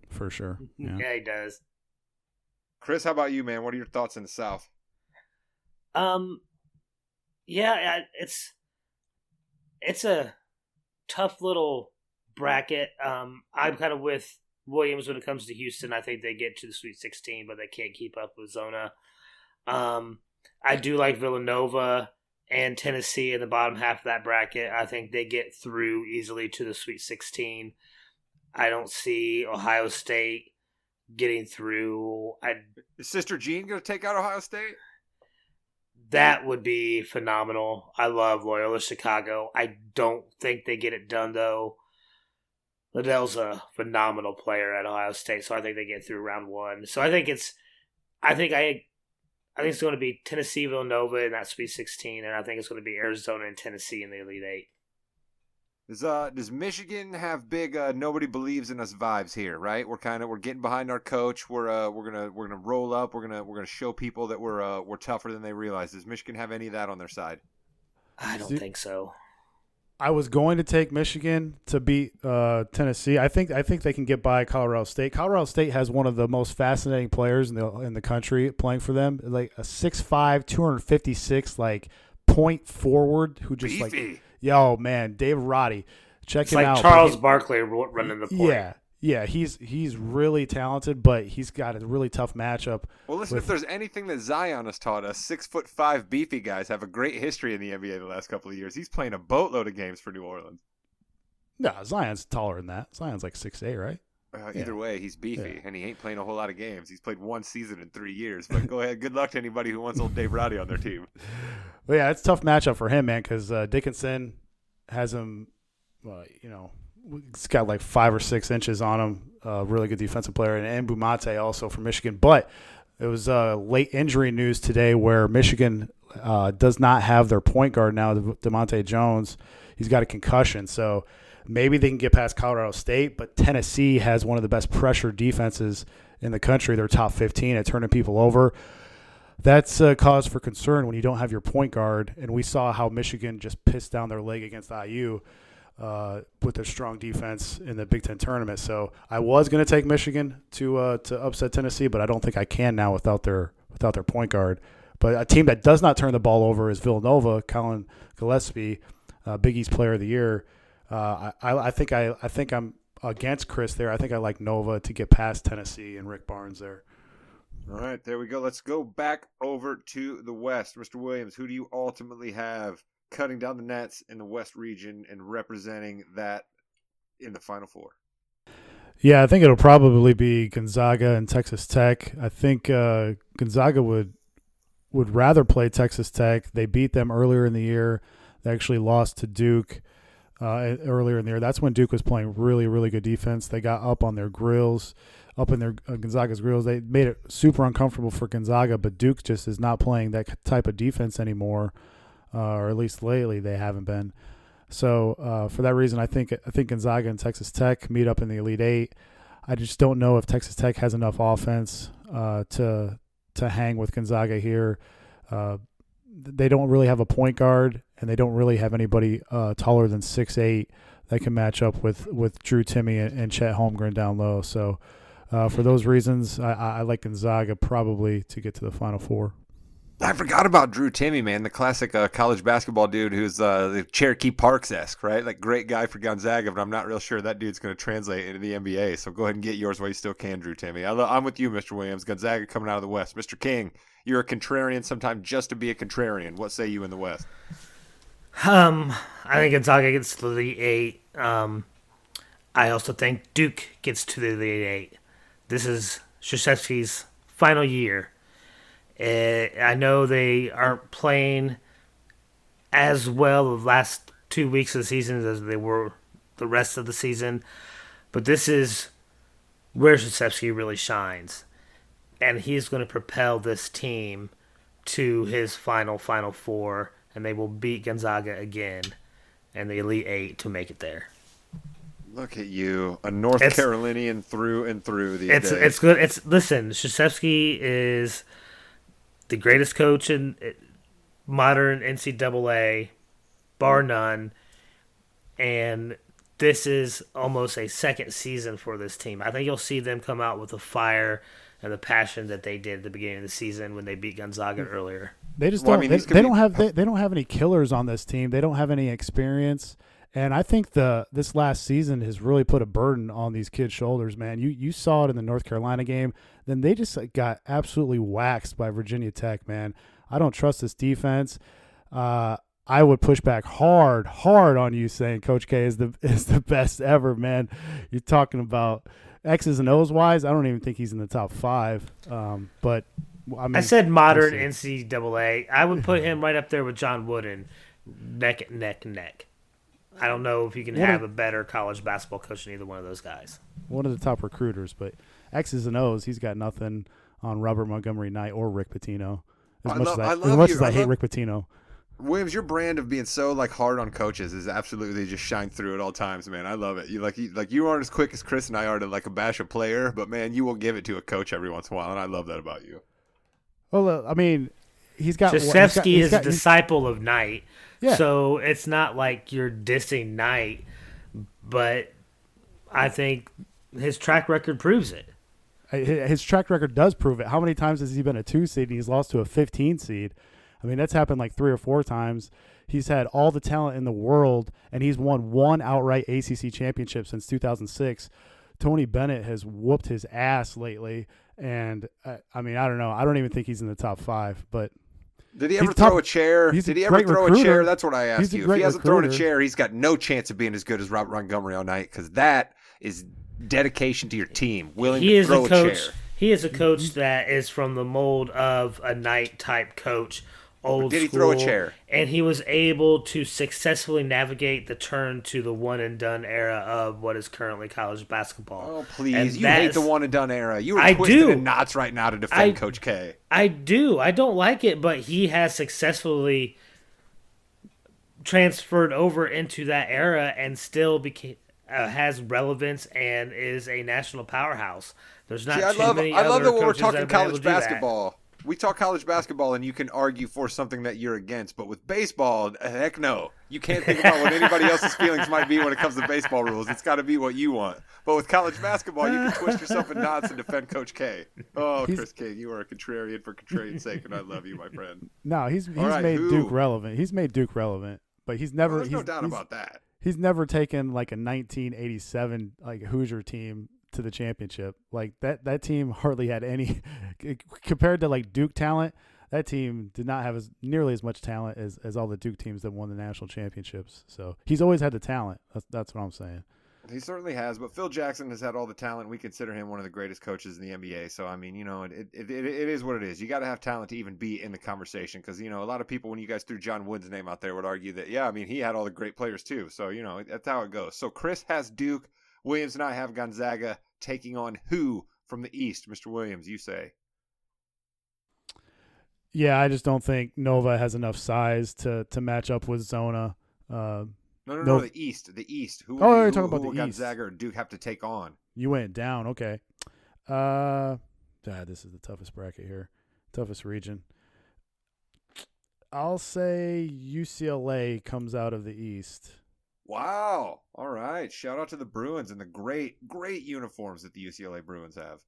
For sure. Yeah, yeah he does. Chris, how about you, man? What are your thoughts in the South? Um, yeah, it's it's a tough little bracket. Um, I'm kind of with Williams when it comes to Houston. I think they get to the Sweet 16, but they can't keep up with Zona. Um, I do like Villanova and Tennessee in the bottom half of that bracket. I think they get through easily to the Sweet 16. I don't see Ohio State getting through. I, Is Sister Jean going to take out Ohio State? That would be phenomenal. I love Loyola Chicago. I don't think they get it done though. Liddell's a phenomenal player at Ohio State, so I think they get through round one. So I think it's, I think I, I think it's going to be Tennessee, Villanova in that Sweet 16, and I think it's going to be Arizona and Tennessee in the Elite Eight. Does uh does Michigan have big uh nobody believes in us vibes here, right? We're kind of we're getting behind our coach. We're uh we're gonna we're gonna roll up. We're gonna we're gonna show people that we're uh we're tougher than they realize. Does Michigan have any of that on their side? I don't think so. I was going to take Michigan to beat uh, Tennessee. I think I think they can get by Colorado State. Colorado State has one of the most fascinating players in the in the country playing for them. Like a 6'5", 256 like point forward who just Beefy. like yo man, Dave Roddy. Check It's him like out. Charles He- Barkley running the point. Yeah, yeah, he's he's really talented, but he's got a really tough matchup. Well, listen, With- if there's anything that Zion has taught us, six foot five beefy guys have a great history in the NBA the last couple of years. He's playing a boatload of games for New Orleans. No, Zion's taller than that. Zion's like six eight, right? Uh, Yeah. Either way, he's beefy, Yeah. and he ain't playing a whole lot of games. He's played one season in three years. But go ahead, good luck to anybody who wants old Dave Roddy on their team. But yeah, it's a tough matchup for him, man, because uh, Dickinson has him, uh, you know, it's got like five or six inches on him. Uh, really good defensive player, and, and Bumate also from Michigan. But it was uh, late injury news today where Michigan uh, does not have their point guard now, DeVante Jones. He's got a concussion, so maybe they can get past Colorado State. But Tennessee has one of the best pressure defenses in the country. They're top 15 at turning people over. That's a cause for concern when you don't have your point guard. And we saw how Michigan just pissed down their leg against IU uh, with their strong defense in the Big Ten tournament. So I was going to take Michigan to uh, to upset Tennessee, but I don't think I can now without their without their point guard. But a team that does not turn the ball over is Villanova. Colin Gillespie, uh, Big East Player of the Year. Uh, I, I think I I think I'm against Chris there. I think I like Nova to get past Tennessee and Rick Barnes there. All right, there we go. Let's go back over to the West. Mr. Williams, who do you ultimately have cutting down the nets in the West region and representing that in the Final Four? Yeah, I think it'll probably be Gonzaga and Texas Tech. I think uh, Gonzaga would would rather play Texas Tech. They beat them earlier in the year. They actually lost to Duke uh, earlier in the year. That's when Duke was playing really, really good defense. They got up on their grills, up in their uh, Gonzaga's grills. They made it super uncomfortable for Gonzaga, but Duke just is not playing that type of defense anymore, uh, or at least lately they haven't been. So uh, for that reason, I think I think Gonzaga and Texas Tech meet up in the Elite Eight. I just don't know if Texas Tech has enough offense uh, to to hang with Gonzaga here. Uh, they don't really have a point guard, and they don't really have anybody uh, taller than six eight that can match up with, with Drew Timme and, and Chet Holmgren down low. So uh, for those reasons, I, I like Gonzaga probably to get to the Final Four. I forgot about Drew Timme, man, the classic uh, college basketball dude who's uh, the Cherokee Parks esque, right? Like great guy for Gonzaga, but I'm not real sure that dude's going to translate into the NBA. So go ahead and get yours while you still can, Drew Timme. I am with you, Mr. Williams. Gonzaga coming out of the West. Mr. King, you're a contrarian sometimes just to be a contrarian. What say you in the West? Um, I think Gonzaga gets to the eight. Um, I also think Duke gets to the Eight. This is Krzyzewski's final year uh, I know they aren't playing as well the last two weeks of the season as they were the rest of the season, but this is where Krzyzewski really shines, and he's going to propel this team to his final Final Four, and they will beat Gonzaga again and the Elite Eight to make it there. Look at you, a North it's, Carolinian through and through. These it's days. it's good. It's listen. Krzyzewski is the greatest coach in modern NCAA, bar mm-hmm. none. And this is almost a second season for this team. I think you'll see them come out with the fire and the passion that they did at the beginning of the season when they beat Gonzaga mm. earlier. They just don't. Well, I mean, they, they don't have they, they don't have any killers on this team. They don't have any experience. And I think the this last season has really put a burden on these kids' shoulders, man. You you saw it in the North Carolina game. Then they just got absolutely waxed by Virginia Tech, man. I don't trust this defense. Uh, I would push back hard, hard on you saying Coach K is the is the best ever, man. You're talking about X's and O's wise. I don't even think he's in the top five. Um, but I, mean, I said modern NCAA. I would put him right up there with John Wooden, neck, neck, neck. I don't know if you can have a better college basketball coach than either one of those guys. One of the top recruiters, but X's and O's, he's got nothing on Robert Montgomery Knight or Rick Pitino. As I much love, as I, I as much as I, I hate Rick Pitino. Williams, your brand of being so like hard on coaches is absolutely just shine through at all times, man. I love it. You like you, like you aren't as quick as Chris and I are to like a bash a player, but man, you will give it to a coach every once in a while, and I love that about you. Well, uh, I mean, he's got. Krzyzewski is got, a disciple of Knight. Yeah. So it's not like you're dissing Knight, but I think his track record proves it. His track record does prove it. How many times has he been a two seed and he's lost to a 15 seed? I mean, that's happened like three or four times. He's had all the talent in the world, and he's won one outright ACC championship since 2006. Tony Bennett has whooped his ass lately, and uh, I mean, I don't know. I don't even think he's in the top five, but did he ever throw a chair? Did he ever throw recruiter. a chair? That's what I asked you. If he hasn't recruiter. thrown a chair, he's got no chance of being as good as Robert Montgomery all night because that is dedication to your team, willing he to throw a, coach, a chair. He is a coach that is from the mold of a Knight type coach, old Did he school, throw a chair? and he was able to successfully navigate the turn to the one and done era of what is currently college basketball. Oh please! And you hate the one and done era. You were I twisted do. in knots right now to defend I- Coach K. I do. I don't like it, but he has successfully transferred over into that era and still became uh, has relevance and is a national powerhouse. There's not See, I too love many I love that when we're talking have been able college basketball. We talk college basketball, and you can argue for something that you're against. But with baseball, heck no, you can't think about what anybody else's feelings might be when it comes to baseball rules. It's got to be what you want. But with college basketball, you can twist yourself in knots and defend Coach K. Oh, He's- Chris King, you are a contrarian for contrarian's sake, and I love you, my friend. No, he's he's right, made who? Duke relevant. He's made Duke relevant, but he's Well, never. there's he's, no doubt about that. he's never taken like a 1987 like Hoosier team to the championship. Like that that team hardly had any compared to like Duke talent. That team did not have as nearly as much talent as, as all the Duke teams that won the national championships. So he's always had the talent. That's that's what I'm saying. He certainly has, but Phil Jackson has had all the talent. We consider him one of the greatest coaches in the NBA. So I mean, you know, it it, it, it is what it is. You got to have talent to even be in the conversation because you know a lot of people when you guys threw John Wood's name out there would argue that yeah, I mean he had all the great players too. So you know that's how it goes. So Chris has Duke, Williams and I have Gonzaga taking on who from the East, Mr. Williams? You say. Yeah, I just don't think Nova has enough size to to match up with Zona. Uh, No, no, no, No. the East, the East. Who? Oh, you're talking about the East. Gonzaga or Duke have to take on? you went down. Okay. Uh, ah, this is the toughest bracket here, toughest region. I'll say UCLA comes out of the East. Wow. All right. Shout out to the Bruins and the great, great uniforms that the UCLA Bruins have.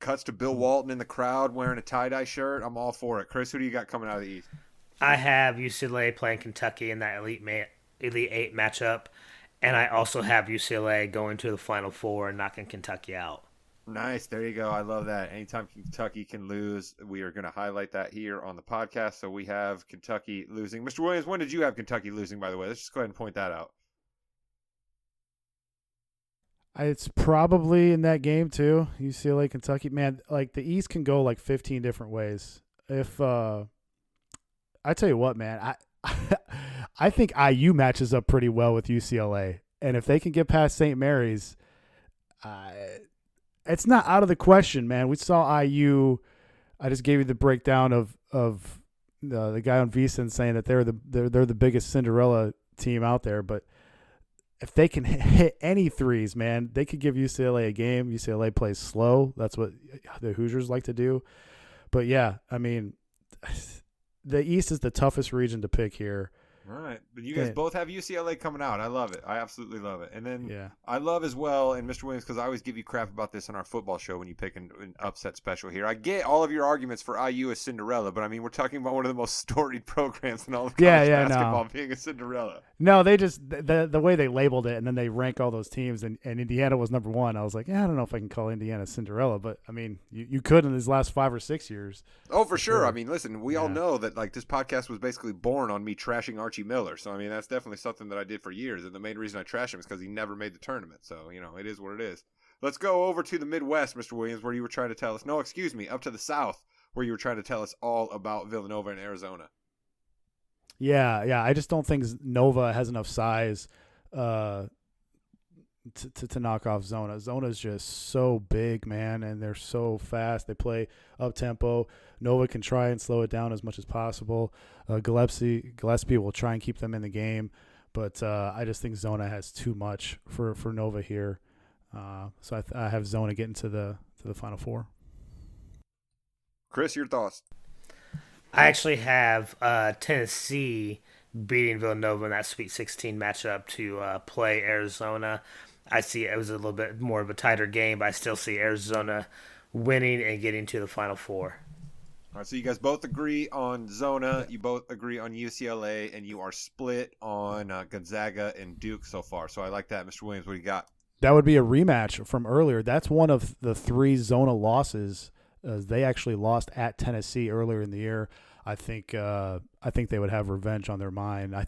Cuts to Bill Walton in the crowd wearing a tie dye shirt. I'm all for it. Chris, who do you got coming out of the East? I have UCLA playing Kentucky in that elite ma- elite eight matchup, and I also have UCLA going to the Final Four and knocking Kentucky out. Nice. There you go. I love that. Anytime Kentucky can lose, we are going to highlight that here on the podcast. So we have Kentucky losing. Mr. Williams, when did you have Kentucky losing, by the way? Let's just go ahead and point that out. It's probably in that game too. UCLA, Kentucky. Man, like the East can go like 15 different ways. If uh I tell you what, man, I I think IU matches up pretty well with UCLA, and if they can get past St. Mary's, uh, it's not out of the question, man. We saw IU. I just gave you the breakdown of of uh, the guy on VSiN saying that they're the they're they're the biggest Cinderella team out there, but if they can hit any threes, man, they could give UCLA a game. UCLA plays slow. That's what the Hoosiers like to do. But yeah, I mean, the East is the toughest region to pick here. All right. But you guys both have UCLA coming out. I love it. I absolutely love it. And then Yeah. I love as well, and Mr. Williams, because I always give you crap about this on our football show when you pick an, an upset special here. I get all of your arguments for IU as Cinderella, but I mean, we're talking about one of the most storied programs in all of college Yeah, yeah, no. basketball being a Cinderella. No, they just the the way they labeled it, and then they rank all those teams, and, and Indiana was number one. I was like, yeah, I don't know if I can call Indiana Cinderella, but I mean, you, you could in these last five or six years. Oh, for sure. I mean, listen, we all know that like this podcast was basically born on me trashing Archie Miller. So I mean, that's definitely something that I did for years, and the main reason I trash him is because he never made the tournament. So you know, it is what it is. Let's go over to the Midwest, Mr. Williams, where you were trying to tell us. No, excuse me, up to the South, where you were trying to tell us all about Villanova and Arizona. Yeah, yeah. I just don't think Nova has enough size uh, to, to to knock off Zona. Zona's just so big, man, and they're so fast. They play up tempo. Nova can try and slow it down as much as possible. Uh, Gillespie Gillespie will try and keep them in the game, but uh, I just think Zona has too much for for Nova here. Uh, so I, th- I have Zona getting to the to the final four. Chris, your thoughts? I actually have uh, Tennessee beating Villanova in that Sweet 16 matchup to uh, play Arizona. I see it was a little bit more of a tighter game, but I still see Arizona winning and getting to the Final Four. All right, so you guys both agree on Zona, you both agree on UCLA, and you are split on uh, Gonzaga and Duke so far. So I like that, Mr. Williams. What do you got? That would be a rematch from earlier. That's one of the three Zona losses. Uh, they actually lost at Tennessee earlier in the year. I think uh, I think they would have revenge on their mind. I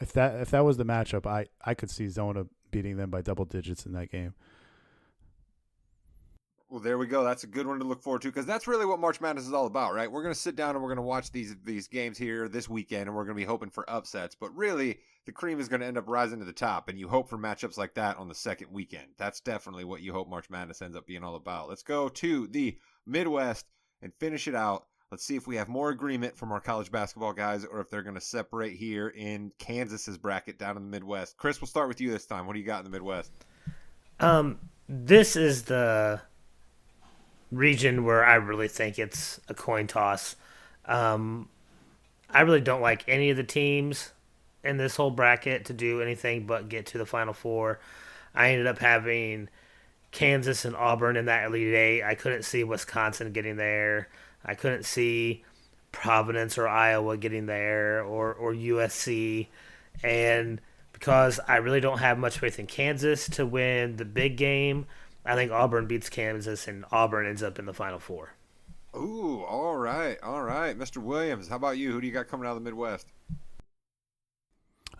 if that if that was the matchup, I, I could see Zona beating them by double digits in that game. Well, there we go. That's a good one to look forward to because that's really what March Madness is all about, right? We're going to sit down and we're going to watch these these games here this weekend, and we're going to be hoping for upsets. But really, the cream is going to end up rising to the top, and you hope for matchups like that on the second weekend. That's definitely what you hope March Madness ends up being all about. Let's go to the Midwest and finish it out. Let's see if we have more agreement from our college basketball guys, or if they're going to separate here in Kansas's bracket down in the Midwest. Chris, we'll start with you this time. What do you got in the Midwest? Um, this is the region where I really think it's a coin toss. Um, I really don't like any of the teams in this whole bracket to do anything but get to the Final Four. I ended up having Kansas and Auburn in that Elite Eight. I couldn't see Wisconsin getting there. I couldn't see Providence or Iowa getting there or, or USC. And because I really don't have much faith in Kansas to win the big game, I think Auburn beats Kansas and Auburn ends up in the Final Four. Ooh, all right, all right, Mr. Williams. How about you? Who do you got coming out of the Midwest?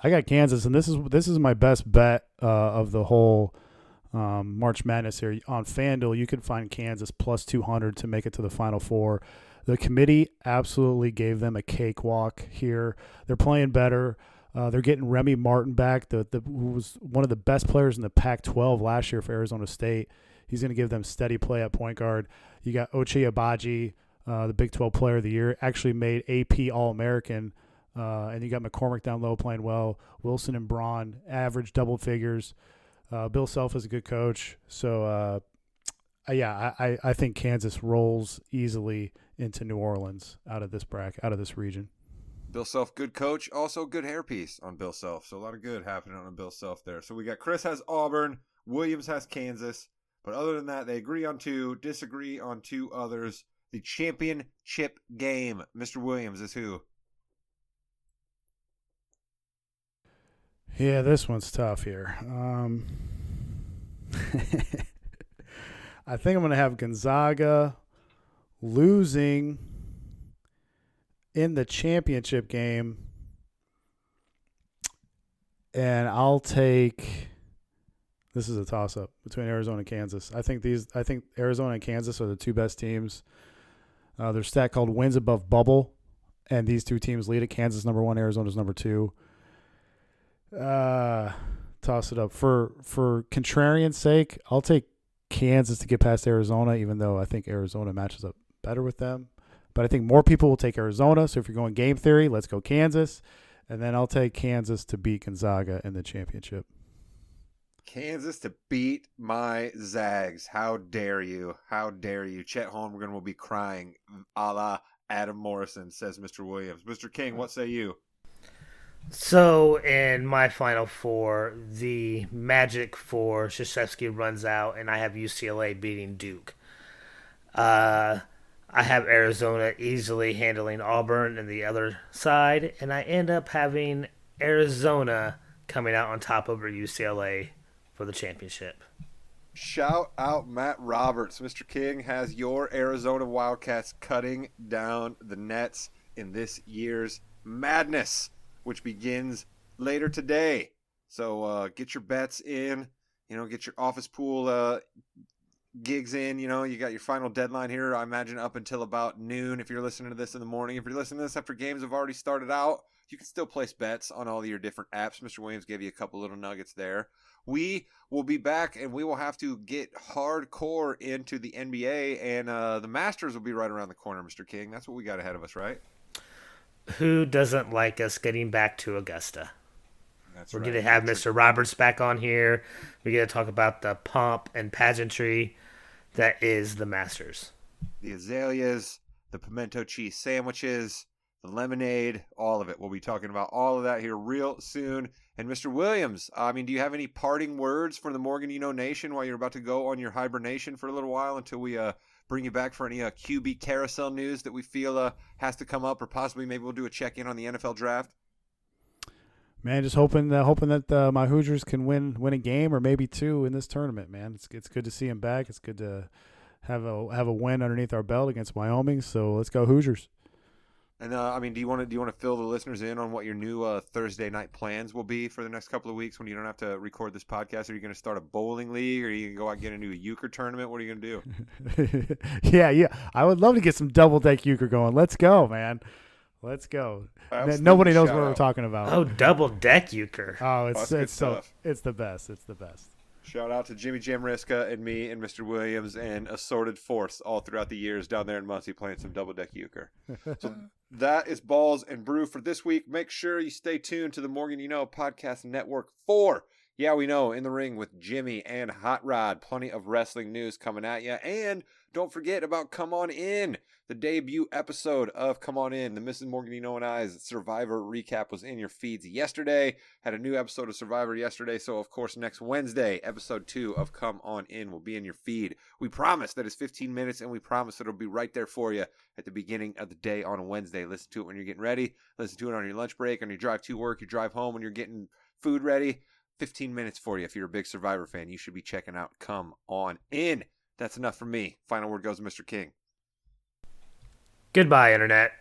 I got Kansas, and this is this is my best bet uh, of the whole um, March Madness here on FanDuel. You can find Kansas plus two hundred to make it to the Final Four. The committee absolutely gave them a cakewalk here. They're playing better. Uh, they're getting Remy Martin back, the, the who was one of the best players in the Pac-12 last year for Arizona State. He's going to give them steady play at point guard. You got Ochai Agbaji, uh, the Big 12 Player of the Year, actually made AP All-American. Uh, and you got McCormack down low playing well. Wilson and Braun average double figures. Uh, Bill Self is a good coach. So, uh, yeah, I, I think Kansas rolls easily into New Orleans out of this bracket, out of this region. Bill Self, good coach. Also, good hairpiece on Bill Self. So, a lot of good happening on Bill Self there. So, we got Chris has Auburn, Williams has Kansas. But other than that, they agree on two, disagree on two others. The championship game, Mr. Williams, is who? Yeah, this one's tough here. Um, I think I'm going to have Gonzaga losing in the championship game. And I'll take this is a toss up between Arizona and Kansas. I think these I think Arizona and Kansas are the two best teams. Uh, there's stat called wins above bubble, and these two teams lead it. Kansas number one, Arizona's number two. Uh, toss it up for for contrarian's sake. I'll take Kansas to get past Arizona, even though I think Arizona matches up better with them. But I think more people will take Arizona. So if you're going game theory, let's go Kansas, and then I'll take Kansas to beat Gonzaga in the championship. Kansas to beat my Zags. How dare you? How dare you? Chet Holmgren will be crying a la Adam Morrison, says Mr. Williams. Mr. King, what say you? So, in my final four, the magic for Krzyzewski runs out, and I have UCLA beating Duke. Uh, I have Arizona easily handling Auburn and the other side, and I end up having Arizona coming out on top over UCLA for the championship. Shout out Matt Roberts. Mr. King has your Arizona Wildcats cutting down the nets in this year's madness which begins later today. So uh, get your bets in. You know, get your office pool uh, gigs in. You know, you got your final deadline here. I imagine up until about noon. If you're listening to this in the morning, if you're listening to this after games have already started out, you can still place bets on all your different apps. Mr. Williams gave you a couple little nuggets there. We will be back and we will have to get hardcore into the NBA, and uh, the Masters will be right around the corner, Mr. King. That's what we got ahead of us, right? who doesn't like us getting back to Augusta? That's We're right. going to have Mr. Roberts back on here. We're going to talk about the pomp and pageantry that is the Masters. The azaleas, the pimento cheese sandwiches, the lemonade, all of it. We'll be talking about all of that here real soon. And Mr. Williams, I mean, do you have any parting words for the Morgan You Know Nation while you're about to go on your hibernation for a little while until we uh, bring you back for any uh, QB carousel news that we feel uh, has to come up, or possibly maybe we'll do a check in on the NFL draft? Man, just hoping uh, hoping that uh, my Hoosiers can win win a game or maybe two in this tournament. Man, it's it's good to see him back. It's good to have a have a win underneath our belt against Wyoming. So let's go Hoosiers. And uh, I mean, do you want to do you want to fill the listeners in on what your new uh, Thursday night plans will be for the next couple of weeks when you don't have to record this podcast? Are you going to start a bowling league, or are you going to go out and get a new euchre tournament? What are you going to do? yeah, yeah. I would love to get some double deck euchre going. Let's go, man. Let's go. Absolutely. Nobody knows what out. we're talking about. Oh, double deck euchre. Oh, it's oh, it's so it's the best. It's the best. Shout out to Jimmy Jamriska and me and Mr. Williams and assorted fourths all throughout the years down there in Muncie playing some double deck euchre. so that is balls and brew for this week. Make sure you stay tuned to the Morgan You Know podcast network for yeah we know in the ring with Jimmy and Hot Rod. Plenty of wrestling news coming at you and don't forget about Come On In, the debut episode of Come On In. The Mrs. Morgan You Know and I's Survivor recap was in your feeds yesterday. Had a new episode of Survivor yesterday. So, of course, next Wednesday, episode two of Come On In will be in your feed. We promise that it's 15 minutes and we promise that it'll be right there for you at the beginning of the day on Wednesday. Listen to it when you're getting ready. Listen to it on your lunch break, on your drive to work, your drive home, when you're getting food ready. 15 minutes for you. If you're a big Survivor fan, you should be checking out Come On In. That's enough for me. Final word goes to Mr. King. Goodbye, Internet.